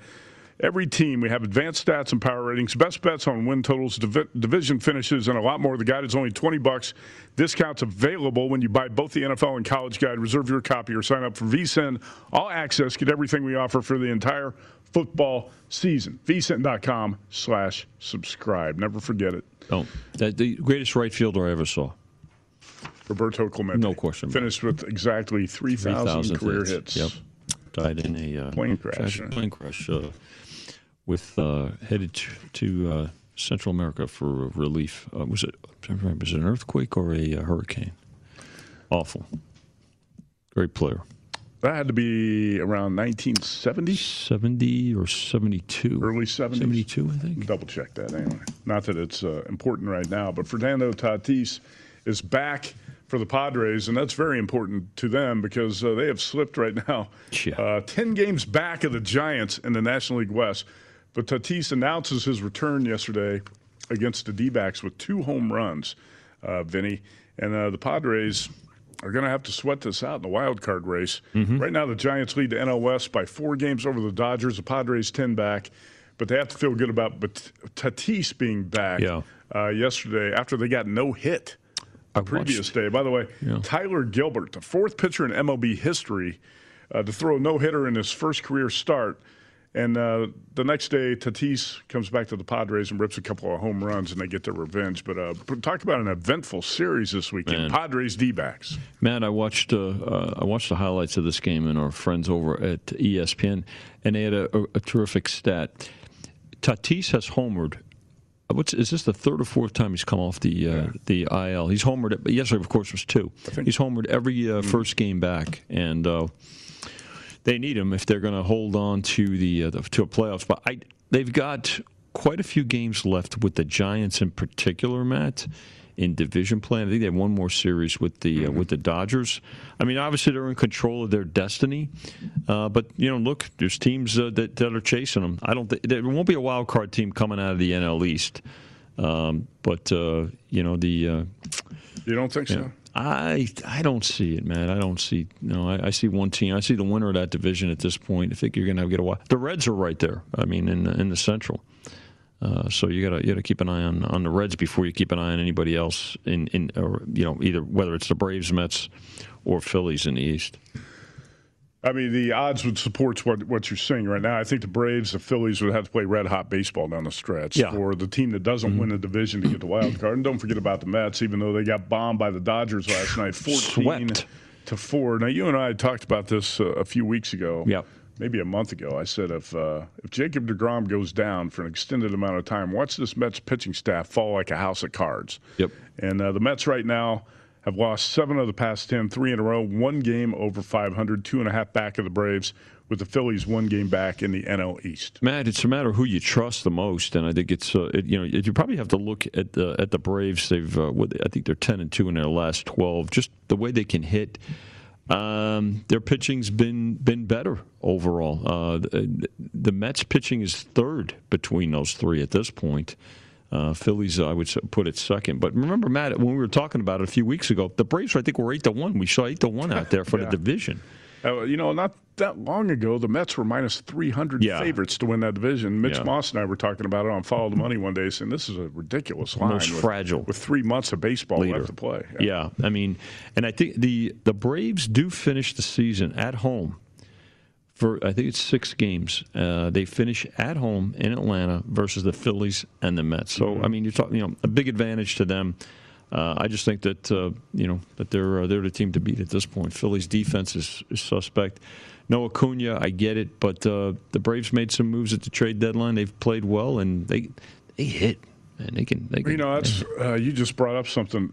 Every team, we have advanced stats and power ratings, best bets on win totals, divi- division finishes, and a lot more. The guide is only 20 bucks. Discounts available when you buy both the NFL and college guide. Reserve your copy or sign up for VSIN. All access, get everything we offer for the entire football season. VSIN.com slash subscribe. Never forget it. Oh, that, the greatest right fielder I ever saw. Roberto Clemente. No question. Finished with exactly 3,000 3,000 career hits. Yep. Died in a uh, Plane crash. Plane crash. Uh, with uh, headed to, to uh, Central America for relief. Uh, was it was it an earthquake or a, uh hurricane? Awful. Great player. That had to be around 1970? 70 or 72. Early 70s? 72, I think. Double check that anyway. Not that it's uh, important right now, but Fernando Tatis is back for the Padres, and that's very important to them because uh, they have slipped right now. Uh, 10 games back of the Giants in the National League West. But Tatis announces his return yesterday against the D backs with two home runs, uh, Vinny. And uh, the Padres are going to have to sweat this out in the wild card race. Right now, the Giants lead the NL West by four games over the Dodgers. The Padres 10 back, but they have to feel good about but Tatis being back Yeah. uh, yesterday after they got no hit the previous day. By the way, Tyler Gilbert, the fourth pitcher in MLB history uh, to throw a no hitter in his first career start. And uh, the next day, Tatis comes back to the Padres and rips a couple of home runs, and they get their revenge. But uh, talk about an eventful series this weekend. Man. Padres D backs. Matt, I watched uh, uh, I watched the highlights of this game and our friends over at ESPN, and they had a, a, a terrific stat. Tatis has homered. What's is this the third or fourth time he's come off the uh, the IL? He's homered. Yesterday, of course, was two. He's homered every uh, first game back, and uh, they need him if they're going to hold on to the, uh, the to a playoff But I, they've got quite a few games left with the Giants in particular, Matt. In division play, I think they have one more series with the uh, with the Dodgers. I mean, obviously they're in control of their destiny, uh, but you know, look, there's teams uh, that that are chasing them. I don't. Th- there won't be a wild card team coming out of the NL East, um, but uh, you know the. Uh, You don't think so? I I don't see it, man. I don't see. No, I, I see one team. I see the winner of that division at this point. I think you're going to get a while. The Reds are right there. I mean, in the, in the Central. Uh, so you gotta you gotta keep an eye on, on the Reds before you keep an eye on anybody else in, in or you know either whether it's the Braves, Mets, or Phillies in the East. I mean, the odds would support what what you're saying right now. I think the Braves, the Phillies would have to play red hot baseball down the stretch Yeah. Mm-hmm. for the team that doesn't win the division to get the wild card. And don't forget about the Mets, even though they got bombed by the Dodgers last night, [laughs] 14 Swept. to four. Now, you and I talked about this uh, a few weeks ago. Yeah. Maybe a month ago, I said if uh, if Jacob deGrom goes down for an extended amount of time, watch this Mets pitching staff fall like a house of cards. Yep. And uh, the Mets right now have lost seven of the past 10, three in a row, one game over 500, two and a half back of the Braves, with the Phillies one game back in the NL East. Matt, it's a matter of who you trust the most, and I think it's uh, it, you know you probably have to look at the at the Braves. They've uh, I think they're ten and two in their last twelve. Just the way they can hit. Um, their pitching's been been better overall. Uh, the, the Mets pitching is third between those three at this point. Uh, Phillies, I would put it second. But remember, Matt, when we were talking about it a few weeks ago, the Braves, I think, were eight to one. We saw eight to one out there for [laughs] Yeah. the division. Uh, you know, not that long ago, the Mets were minus 300 Yeah. favorites to win that division. Mitch Yeah. Moss and I were talking about it on Follow the Money one day, saying this is a ridiculous line. Most with, fragile. With three months of baseball left to play. Yeah. I mean, and I think the the Braves do finish the season at home for I think it's six games. Uh, they finish at home in Atlanta versus the Phillies and the Mets. So I mean, you're talking, you know, a big advantage to them. Uh, I just think that uh, you know that they're uh, they're the team to beat at this point. Phillies defense is, is suspect. No Acuna, I get it, but uh, the Braves made some moves at the trade deadline. They've played well and they they hit and they can they can. You know, that's [laughs] uh, you just brought up something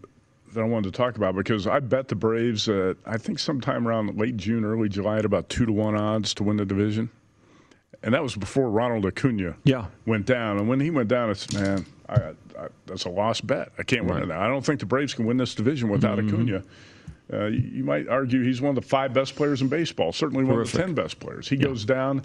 that I wanted to talk about because I bet the Braves at I think sometime around late June, early July at about two to one odds to win the division. and that was before Ronald Acuna yeah. went down. And when he went down, it's man, I, I, that's a lost bet. I can't win it. I don't think the Braves can win this division without Mhm. Acuna. Uh, you, you might argue he's one of the five best players in baseball, certainly one of the ten best players. He goes down.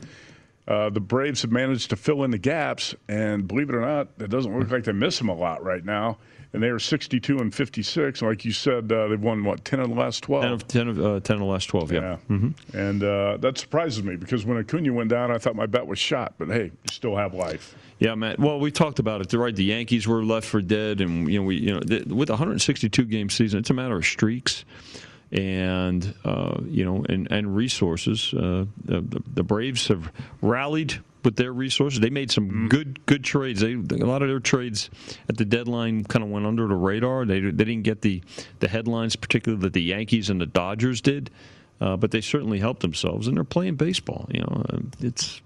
Uh, the Braves have managed to fill in the gaps, and believe it or not, it doesn't look like they miss him a lot right now. And they are 62 and 56. Like you said, uh, they've won what 10 of the last 12. 10 of, 10 of, uh, 10 of the last 12, yeah. Yeah. And uh, that surprises me because when Acuna went down, I thought my bet was shot. But hey, you still have life. Yeah, Matt. Well, we talked about it. Right. The Yankees were left for dead, and you know, we, you know, th- with a 162 game season, it's a matter of streaks, and uh, you know, and and resources. Uh, the, the Braves have rallied with their resources. They made some good good trades. They a lot of their trades at the deadline kind of went under the radar. They they didn't get the the headlines, particularly that the Yankees and the Dodgers did. Uh, but they certainly helped themselves, and they're playing baseball. You know, Uh, it's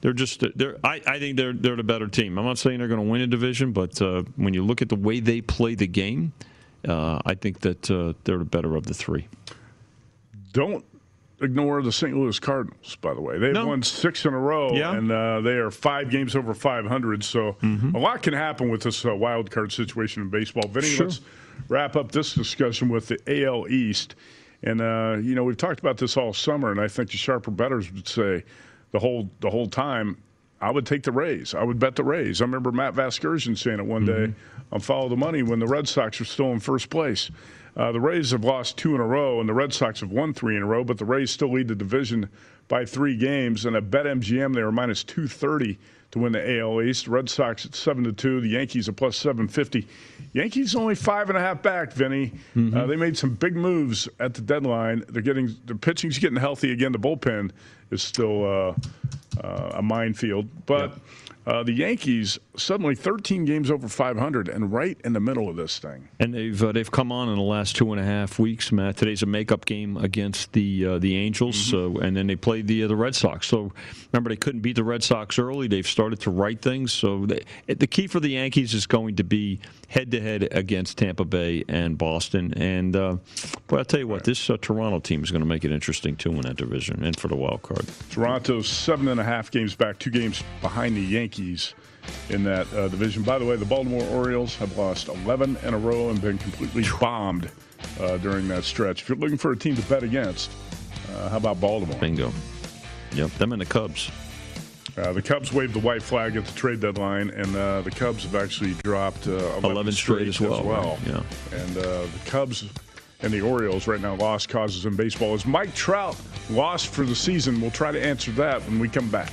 they're just they're. I, I think they're they're the better team. I'm not saying they're going to win a division, but uh, when you look at the way they play the game, uh, I think that uh, they're the better of the three. Don't ignore the St. Louis Cardinals, by the way. They've No. won six in a row, Yeah. and uh, they are five games over 500. So a lot can happen with this uh, wild card situation in baseball. Vinny, Sure. let's wrap up this discussion with the AL East. And uh, you know we've talked about this all summer, and I think the sharper betters would say the whole the whole time. I would take the Rays. I would bet the Rays. I remember Matt Vasgersian saying it one day on Follow the Money when the Red Sox were still in first place. Uh, the Rays have lost two in a row, and the Red Sox have won three in a row, but the Rays still lead the division by three games. And at BetMGM, they were minus 230 to win the AL East. Red Sox at 7 to 2. The Yankees are plus 750. Yankees only five and a half back, Vinny. Uh, they made some big moves at the deadline. They're getting the pitching's getting healthy again. The bullpen is still uh, uh, a minefield, but. Uh, the Yankees suddenly 13 games over 500 and right in the middle of this thing. And they've uh, they've come on in the last two and a half weeks, Matt. Today's a makeup game against the uh, the Angels, uh, and then they played the uh, the Red Sox. So remember, they couldn't beat the Red Sox early. They've started to right things. So they, the key for the Yankees is going to be head to head against Tampa Bay and Boston. And uh, but I'll tell you what, this uh, Toronto team is going to make it interesting too in that division and for the wild card. Toronto's seven and a half games back, two games behind the Yankees in that uh, division. By the way, the Baltimore Orioles have lost 11 in a row and been completely bombed uh, during that stretch. If you're looking for a team to bet against, uh, how about Baltimore? Bingo. Yep, them and the Cubs. Uh, the Cubs waved the white flag at the trade deadline, and uh, the Cubs have actually dropped uh, 11, 11 straight as well, right, yeah. And uh, the Cubs and the Orioles right now lost causes in baseball. Is Mike Trout lost for the season? We'll try to answer that when we come back.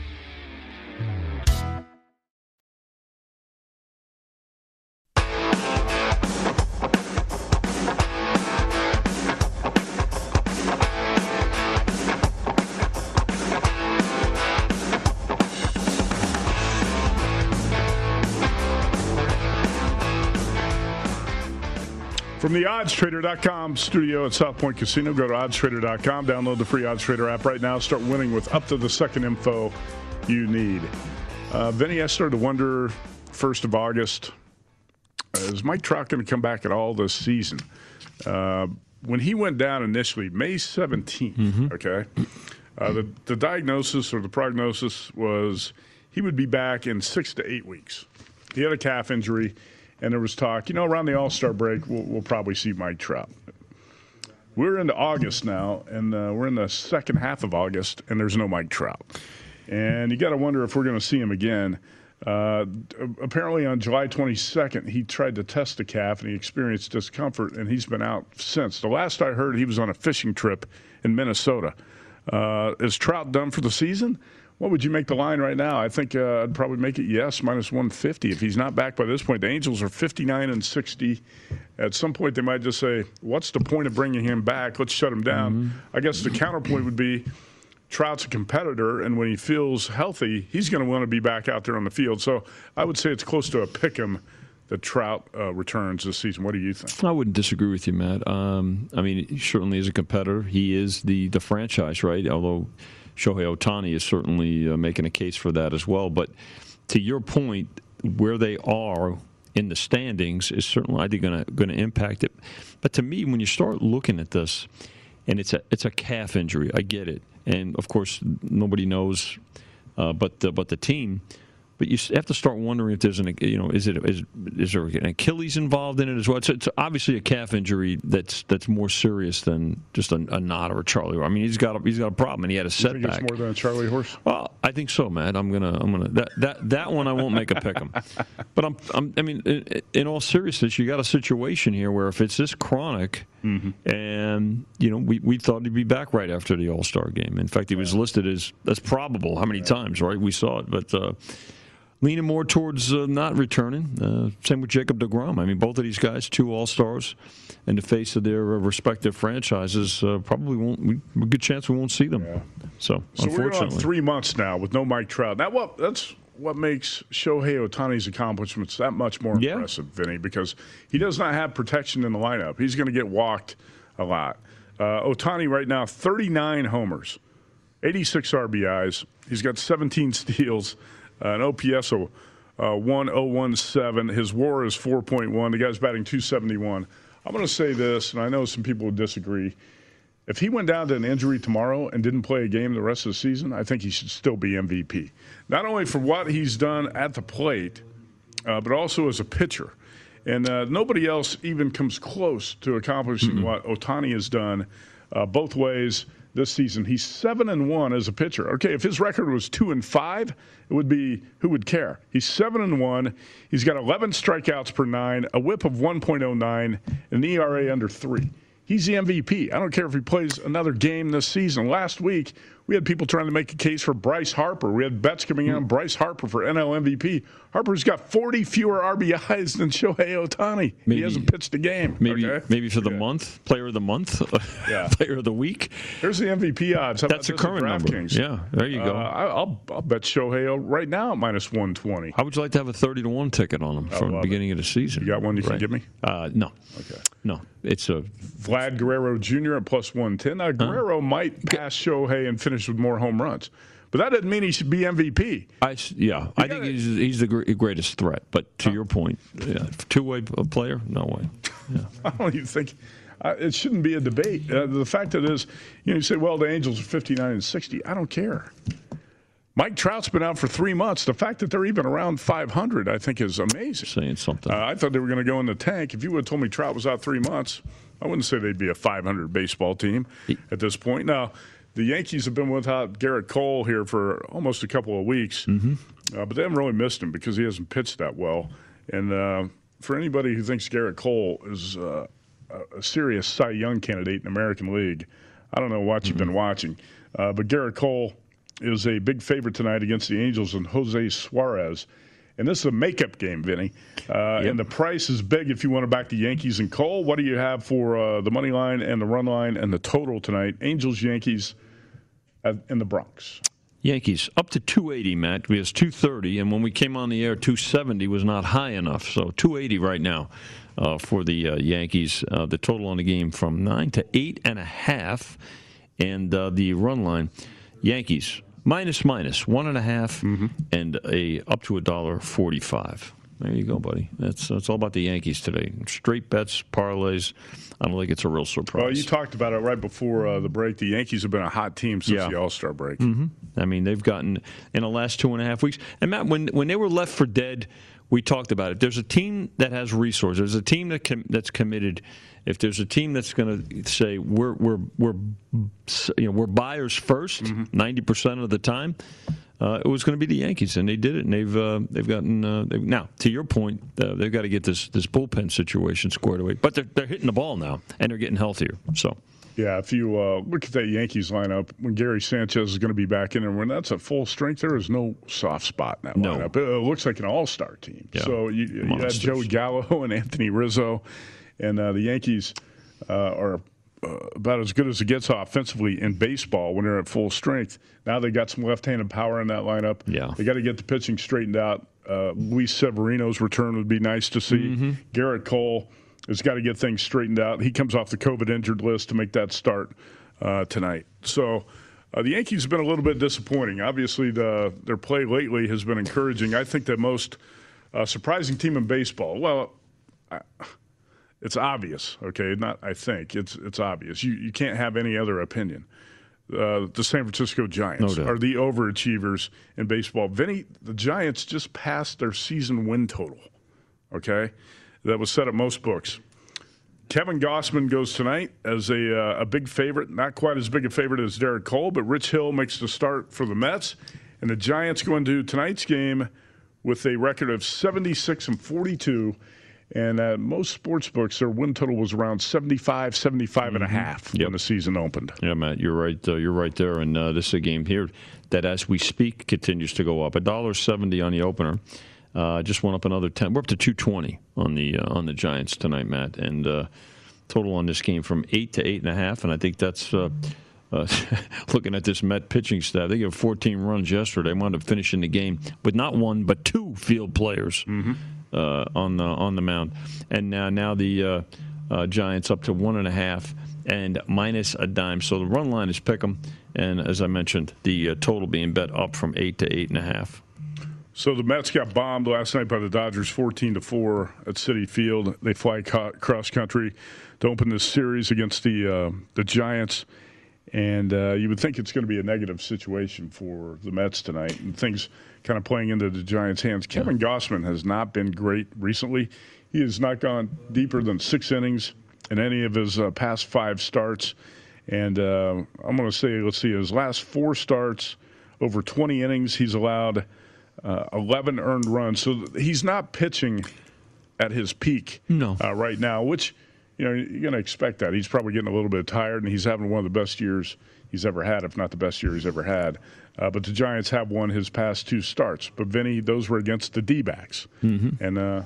From the oddstrader.com studio at South Point Casino, go to oddstrader.com, download the free OddsTrader app right now, start winning with up to the second info you need. Uh, Vinny, I started to wonder, 1st of August, is Mike Trout going to come back at all this season? Uh, when he went down initially, May 17th, okay, uh, the, the diagnosis or the prognosis was he would be back in six to eight weeks. He had a calf injury and there was talk, you know, around the All Star break, we'll, we'll, probably see Mike Trout. We're into August now, and uh, we're in the second half of August, and there's no Mike Trout. And you got to wonder if we're going to see him again. Uh, apparently, on July 22nd, he tried to test the calf and he experienced discomfort, and he's been out since. The last I heard, he was on a fishing trip in Minnesota. Uh, is Trout done for the season? What would you make the line right now? I think uh, I'd probably make it yes, minus 150. If he's not back by this point, the Angels are 59 and 60. At some point, they might just say, What's the point of bringing him back? Let's shut him down. Mm-hmm. I guess the counterpoint would be Trout's a competitor, and when he feels healthy, he's going to want to be back out there on the field. So I would say it's close to a pick 'em that Trout uh, returns this season. What do you think? I wouldn't disagree with you, Matt. Um, I mean, he certainly is a competitor. He is the, the franchise, right? Although Shohei Ohtani is certainly uh, making a case for that as well. But to your point, where they are in the standings is certainly I think going to going to impact it. But to me, when you start looking at this, and it's a it's a calf injury, I get it, and of course nobody knows, uh, but the, but the team but you have to start wondering if there's an you know is it is, is there an Achilles involved in it as well? It's, it's obviously a calf injury that's that's more serious than just a, a knot or a Charlie. I mean, he's got a, he's got a problem and he had a setback. more than a Charlie horse. Well, I think so, Matt. I'm gonna I'm gonna that that, that one I won't make a pick 'em. [laughs] but I'm, I'm I mean, in, in, all seriousness, you got a situation here where if it's this chronic. Mm-hmm. And you know, we, we thought he'd be back right after the All Star game. In fact, he was listed as as probable. How many times, right? We saw it, but uh, leaning more towards uh, not returning. Uh, same with Jacob deGrom. I mean, both of these guys, two All Stars, in the face of their uh, respective franchises, uh, probably won't. We, a good chance we won't see them. Yeah. So, so unfortunately, three months now with no Mike Trout. That what that's what makes Shohei Ohtani's accomplishments that much more yeah. impressive, Vinny, because he does not have protection in the lineup. He's going to get walked a lot. Uh, Ohtani right now, 39 homers. 86 RBIs. He's got 17 [laughs] steals, an OPS of uh, 1017. His WAR is 4.1. The guy's batting 271. I'm going to say this, and I know some people would disagree. If he went down to an injury tomorrow and didn't play a game the rest of the season, I think he should still be MVP. Not only for what he's done at the plate, uh, but also as a pitcher. And uh, nobody else even comes close to accomplishing mm-hmm. what Ohtani has done uh, both ways this season. He's seven and one as a pitcher. Okay, if his record was two and five, it would be who would care? He's seven and one. He's got 11 strikeouts per nine, a WHIP of 1.09, an ERA under three. He's the MVP. I don't care if he plays another game this season. Last week, we had people trying to make a case for Bryce Harper. We had bets coming in on Bryce Harper for NL MVP. Harper's got 40 fewer RBIs than Shohei Ohtani. Maybe, he hasn't pitched a game. Maybe okay? maybe for the yeah. month, player of the month, [laughs] yeah. player of the week. Here's the MVP odds. How That's the current number. Kings? Yeah, there you go. Uh, I'll, I'll bet Shohei right now at minus 120. How would you like to have a 30 to 1 ticket on him from the beginning it. of the season? You got one you right. can give me? Uh, no. Okay. No. It's a Vlad Guerrero Jr. at plus 110. Now, Guerrero huh? might pass Shohei and finish with more home runs. But that doesn't mean he should be MVP. I, yeah, I think he's, he's the greatest threat. But to your point, yeah, two-way player, no way. Yeah. [laughs] I don't even think uh, it shouldn't be a debate. Uh, the fact that is, you know, you say, well, the Angels are 59 and 60. I don't care. Mike Trout's been out for three months. The fact that they're even around 500, I think, is amazing. Saying something. Uh, I thought they were going to go in the tank. If you would have told me Trout was out three months, I wouldn't say they'd be a 500 baseball team at this point. Now, the Yankees have been without Gerrit Cole here for almost a couple of weeks, mm-hmm. uh, but they haven't really missed him because he hasn't pitched that well. And uh, for anybody who thinks Gerrit Cole is uh, a serious Cy Young candidate in the American League, I don't know what you've mm-hmm. been watching, uh, but Gerrit Cole is a big favorite tonight against the Angels and Jose Suarez. And this is a makeup game, Vinny. Uh, yep. And the price is big if you want to back the Yankees and Cole. What do you have for uh, the money line and the run line and the total tonight? Angels, Yankees, in the Bronx. Yankees up to 280, Matt. We was 230, and when we came on the air, 270 was not high enough. So 280 right now uh, for the uh, Yankees. Uh, the total on the game from nine to eight and a half, and uh, the run line, Yankees minus minus one and a half, mm-hmm. and a up to a dollar forty-five. There you go, buddy. That's that's all about the Yankees today. Straight bets, parlays. I don't think it's a real surprise. Well, you talked about it right before uh, the break. The Yankees have been a hot team since yeah. the All Star break. Mm-hmm. I mean, they've gotten in the last two and a half weeks. And Matt, when when they were left for dead, we talked about it. There's a team that has resources. There's a team that com- that's committed. If there's a team that's going to say we're we're we're you know we're buyers 1st mm-hmm. 90 percent of the time, uh, it was going to be the Yankees, and they did it. And they've uh, they've gotten uh, they've, now to your point, uh, they've got to get this this bullpen situation squared away. But they're they're hitting the ball now, and they're getting healthier. So. Yeah, if you uh, look at that Yankees lineup, when Gary Sanchez is going to be back in, and when that's at full strength, there is no soft spot in that no. lineup. It, looks like an all-star team. Yeah. So you, you had Joey Gallo [laughs] and Anthony Rizzo, and uh, the Yankees uh, are uh, about as good as it gets offensively in baseball when they're at full strength. Now they got some left-handed power in that lineup. Yeah, they got to get the pitching straightened out. Uh, Luis Severino's return would be nice to see. Mm-hmm. Gerrit Cole has got to get things straightened out. He comes off the COVID injured list to make that start uh, tonight. So. Uh, the Yankees have been a little bit disappointing. Obviously, the, their play lately has been encouraging. I think the most uh, surprising team in baseball. Well, I, it's obvious, okay? Not I think it's it's obvious. You you can't have any other opinion. Uh, the San Francisco Giants no are the overachievers in baseball. Vinny, the Giants just passed their season win total. Okay, that was set at most books. Kevin Gausman goes tonight as a uh, a big favorite, not quite as big a favorite as Gerrit Cole, but Rich Hill makes the start for the Mets, and the Giants go into tonight's game with a record of 76 and 42 and uh, most sports books, their win total was around 75, 75 mm-hmm. and a mm-hmm. half yep. when the season opened. Yeah, Matt, you're right. Uh, you're right there. And uh, this is a game here that, as we speak, continues to go up. A dollar seventy on the opener. Uh, just went up another ten. We're up to two twenty on the uh, on the Giants tonight, Matt. And uh, total on this game from eight to eight and a half. And I think that's. Uh, [laughs] looking at this Met pitching staff, they gave 14 runs yesterday. Wound up finishing the game with not one but two field players. Mm-hmm uh, on the on the mound, and now now the uh, uh, Giants up to one and a half, and minus a dime. So the run line is pick 'em, and as I mentioned, the uh, total being bet up from eight to eight and a half. So the Mets got bombed last night by the Dodgers, fourteen to four at Citi Field. They fly cross country to open this series against the uh, the Giants, and uh, you would think it's going to be a negative situation for the Mets tonight, and things kind of playing into the Giants' hands. Kevin Gausman has not been great recently. He has not gone deeper than six innings in any of his uh, past five starts, and uh, I'm going to say, let's see, his last four starts over 20 innings, he's allowed uh, 11 earned runs. So he's not pitching at his peak no. uh, right now, which you know you're going to expect that. He's probably getting a little bit tired, and he's having one of the best years he's ever had, if not the best year he's ever had. Uh, but the Giants have won his past two starts. But Vinny, those were against the D-backs, mm-hmm. and. Uh,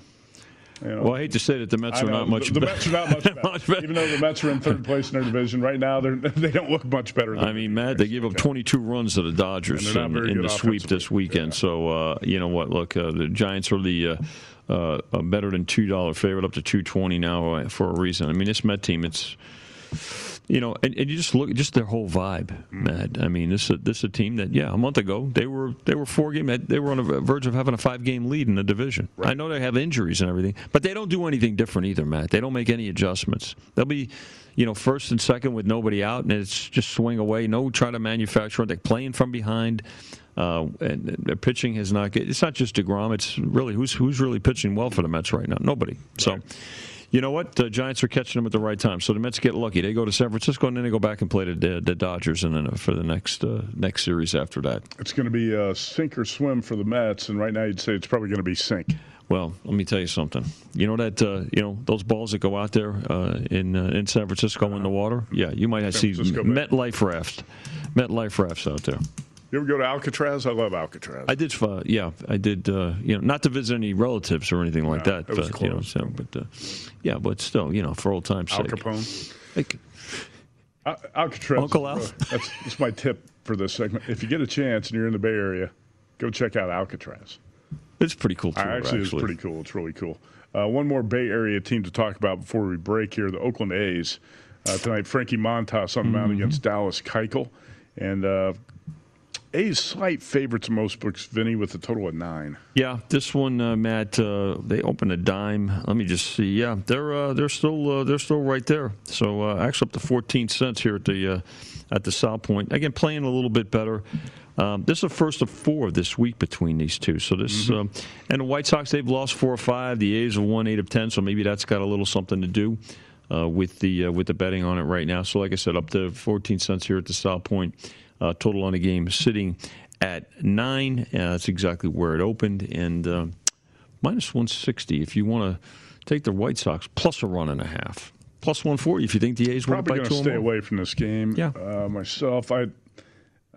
you know, well, I hate to say that the Mets are not much. The, the better. Mets are not much better. much better. [laughs] Even though the Mets are in third place in their division right now, they [laughs] they don't look much better. I mean, Matt, they gave up 22 runs to the Dodgers in, in the sweep this weekend. Yeah. So uh, you know what? Look, uh, the Giants are the uh, uh better than two dollar favorite, up to 220 now uh, for a reason. I mean, this Met team, it's you know, and, and you just look just their whole vibe, mm. Matt. I mean, this is this is a team that yeah, a month ago they were they were four game they were on the verge of having a five game lead in the division. Right. I know they have injuries and everything, but they don't do anything different either, Matt. They don't make any adjustments. They'll be, you know, first and second with nobody out, and it's just swing away. No try to manufacture. They're playing from behind. Uh, and their pitching has not. It's not just deGrom. It's really who's who's really pitching well for the Mets right now. Nobody. So. Right you know what? The Giants are catching them at the right time. So the Mets get lucky. They go to San Francisco and then they go back and play the, the Dodgers and then for the next uh, next series after that. It's going to be a sink or swim for the Mets, and right now you'd say it's probably going to be sink. Well, let me tell you something. You know that uh, you know those balls that go out there uh, in uh, in San Francisco in the water. Yeah, you might see MetLife raft, MetLife rafts out there. You ever go to Alcatraz? I love Alcatraz. I did. Uh, yeah, I did. Uh, you know, not to visit any relatives or anything like no, that. but close. you know, so, but uh, yeah, but still, you know, for old times' Al sake. Capone. Like, Al- Alcatraz. Uncle Al. That's, that's my tip for this segment. If you get a chance and you're in the Bay Area, go check out Alcatraz. It's pretty cool. Too, actually, actually, it's pretty cool. It's really cool. Uh, one more Bay Area team to talk about before we break here: the Oakland A's. Uh, tonight, Frankie Montas on the mound Mm-hmm. against Dallas Keuchel, and uh, A's slight favorites in most books, Vinny, with a total of nine. Yeah, this one, uh, Matt. Uh, they opened a dime. Let me just see. Yeah, they're uh, they're still uh, they're still right there. So uh, actually up to 14 cents here at the uh, at the South Point. Again, playing a little bit better. Um, this is the first of four this week between these two. So this um, and the White Sox they've lost four or five. The A's have won eight of ten. So maybe that's got a little something to do. Uh, with the uh, with the betting on it right now, so like I said, up to 14 cents here at the South Point. Uh, total on the game sitting at nine. Uh, that's exactly where it opened, and uh, minus 160 if you want to take the White Sox plus a run and a half. Plus 140 if you think the A's Probably going to stay away from this game. Yeah. Uh, myself, I,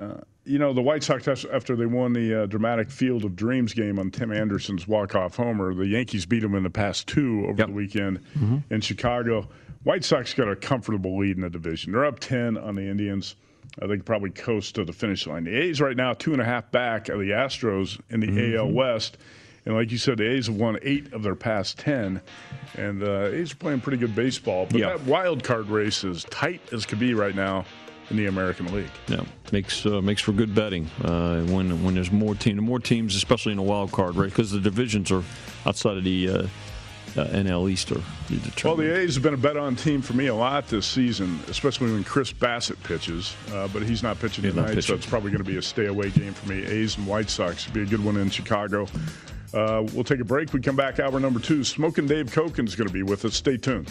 uh, you know, the White Sox after they won the uh, dramatic Field of Dreams game on Tim Anderson's walk-off homer, the Yankees beat them in the past two over the weekend Mhm. in Chicago. White Sox got a comfortable lead in the division. They're up ten on the Indians. Uh, think probably coast to the finish line. The A's right now two and a half back of the Astros in the Mm-hmm. AL West. And like you said, the A's have won eight of their past ten, and uh, A's are playing pretty good baseball. But Yeah. that wild card race is tight as could be right now in the American League. Yeah, makes uh, makes for good betting uh, when when there's more team, more teams, especially in the wild card race, because the divisions are outside of the uh, NL East are Well, the A's have been a bet-on team for me a lot this season, especially when Chris Bassitt pitches. Uh, but he's not pitching He's not tonight, so it's probably going to be a stay-away game for me. A's and White Sox should be a good one in Chicago. Uh, we'll take a break. We come back. Hour number two. Smoking Dave Cokin is going to be with us. Stay tuned.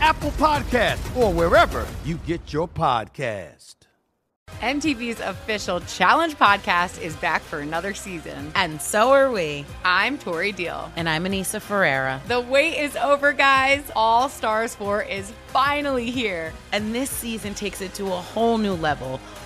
Apple Podcast, or wherever you get your podcast. MTV's official Challenge podcast is back for another season. And so are we. I'm Tori Deal. And I'm Aneesa Ferreira. The wait is over, guys. All Stars 4 is finally here. And this season takes it to a whole new level.